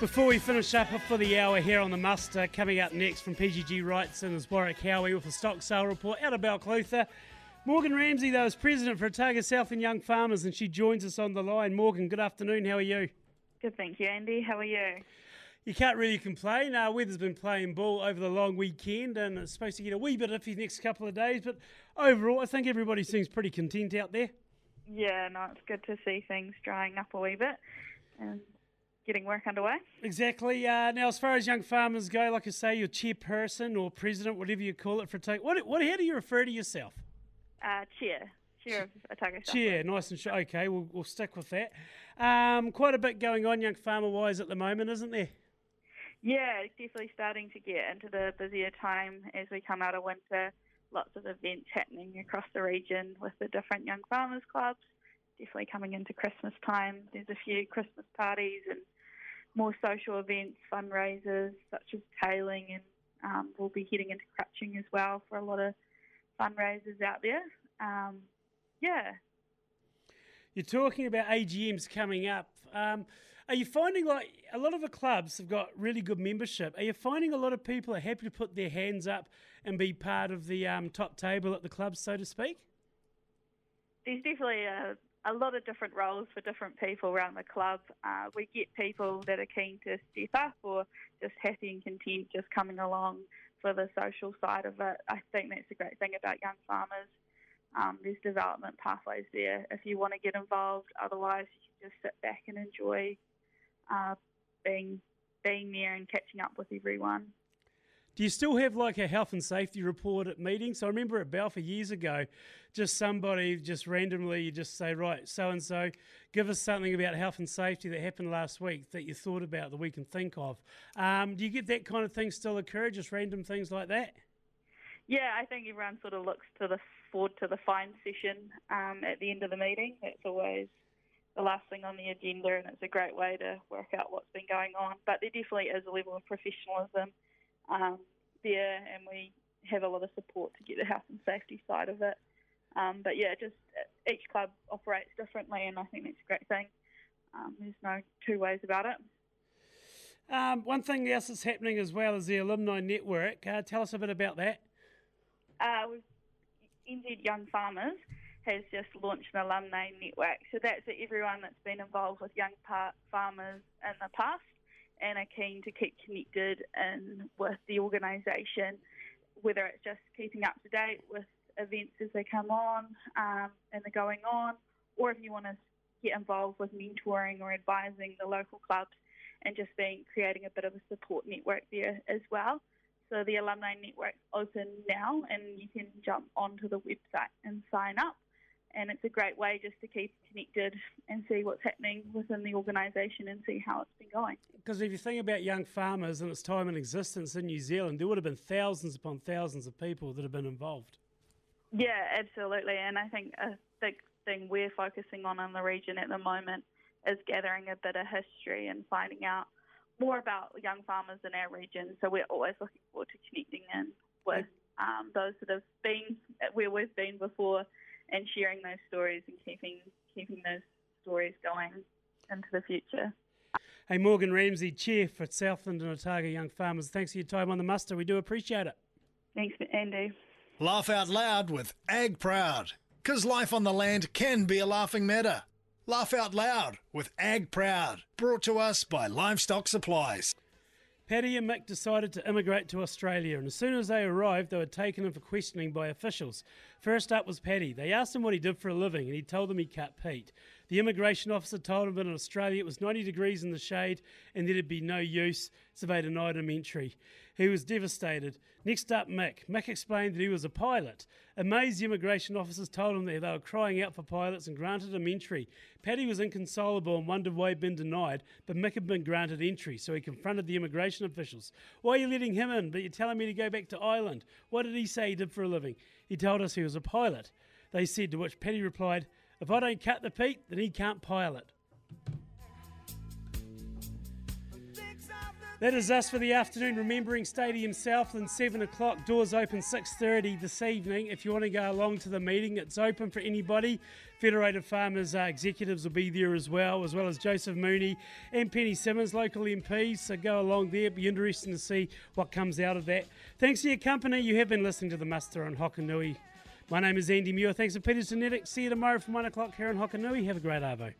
Before we finish up for the hour here on the muster, coming up next from PGG Wrightson is Warwick Howie with a stock sale report out of Balclutha. Morgan Ramsay, though, is president for Otago Southland Young Farmers, and she joins us on the line. Morgan, good afternoon. How are you? Good, thank you, Andy. How are you? You can't really complain. Uh, weather's been playing ball over the long weekend, and it's supposed to get a wee bit iffy the next couple of days. But overall, I think everybody seems pretty content out there. Yeah, no, it's good to see things drying up a wee bit. And getting work underway. Exactly. Uh, now, as far as young farmers go, like I say, you're chairperson or president, whatever you call it for take. What, what? How do you refer to yourself? Uh, chair. Chair of Otago Chair, nice and short. Okay, we'll, we'll stick with that. Um, quite a bit going on, young farmer wise, at the moment, isn't there? Yeah, it's definitely starting to get into the busier time as we come out of winter. Lots of events happening across the region with the different young farmers clubs. Definitely coming into Christmas time. There's a few Christmas parties and more social events, fundraisers such as tailing, and um, we'll be heading into crutching as well for a lot of fundraisers out there. Um, yeah. You're talking about AGMs coming up. Um, are you finding like a lot of the clubs have got really good membership? Are you finding a lot of people are happy to put their hands up and be part of the um, top table at the club, so to speak? There's definitely a a lot of different roles for different people around the club. Uh, we get people that are keen to step up or just happy and content just coming along for the social side of it. I think that's the great thing about young farmers. Um, there's development pathways there if you want to get involved. Otherwise, you can just sit back and enjoy uh, being being there and catching up with everyone. Do you still have like a health and safety report at meetings? I remember at Balfour years ago, just somebody just randomly you just say, right, so and so, give us something about health and safety that happened last week that you thought about that we can think of. Um, do you get that kind of thing still occur, just random things like that? Yeah, I think everyone sort of looks to the forward to the fine session um, at the end of the meeting. That's always the last thing on the agenda, and it's a great way to work out what's been going on. But there definitely is a level of professionalism um, there, and we have a lot of support to get the health and safety side of it. Um, but yeah, just uh, each club operates differently, and I think that's a great thing. Um, there's no two ways about it. Um, one thing else that's happening as well is the alumni network. Uh, tell us a bit about that. Uh, NZ Young Farmers has just launched an alumni network. So that's everyone that's been involved with young farmers in the past and are keen to keep connected and with the organisation, whether it's just keeping up to date with events as they come on um, and they're going on, or if you want to get involved with mentoring or advising the local clubs and just being creating a bit of a support network there as well. So the alumni network's open now, and you can jump onto the website and sign up and it's a great way just to keep connected and see what's happening within the organisation and see how it's been going. Because if you think about young farmers and its time in existence in New Zealand, there would have been thousands upon thousands of people that have been involved. Yeah, absolutely. And I think a big thing we're focusing on in the region at the moment is gathering a bit of history and finding out more about young farmers in our region. So we're always looking forward to connecting in with um, those that have been where we've been before and sharing those stories and keeping keeping those stories going into the future. Hey, Morgan Ramsay, Chair for Southland and Otago Young Farmers. Thanks for your time on the muster. We do appreciate it. Thanks, Andy. Laugh out loud with Ag Proud, because life on the land can be a laughing matter. Laugh out loud with Ag Proud, brought to us by Livestock Supplies. Paddy and Mick decided to immigrate to Australia, and as soon as they arrived, they were taken in for questioning by officials. First up was Paddy. They asked him what he did for a living, and he told them he cut peat. The immigration officer told him that in Australia it was 90 degrees in the shade and there'd be no use, they denied him entry. He was devastated. Next up, Mick. Mick explained that he was a pilot. Amazed, the immigration officers told him that they were crying out for pilots and granted him entry. Paddy was inconsolable and wondered why he'd been denied, but Mick had been granted entry, so he confronted the immigration officials. Why are you letting him in, but you're telling me to go back to Ireland? What did he say he did for a living? He told us he was a pilot. They said, to which Paddy replied, If I don't cut the peat, then he can't pilot. That is us for the afternoon. Remembering Stadium Southland, seven o'clock. Doors open six thirty this evening. If you want to go along to the meeting, it's open for anybody. Federated Farmers uh, executives will be there as well, as well as Joseph Mooney and Penny Simmonds, local MPs. So go along there. Be interesting to see what comes out of that. Thanks for your company. You have been listening to the Muster on Hokanui. My name is Andy Muir. Thanks for Peter Genetics. See you tomorrow from 1 o'clock here in Hokanui. Have a great Arvo.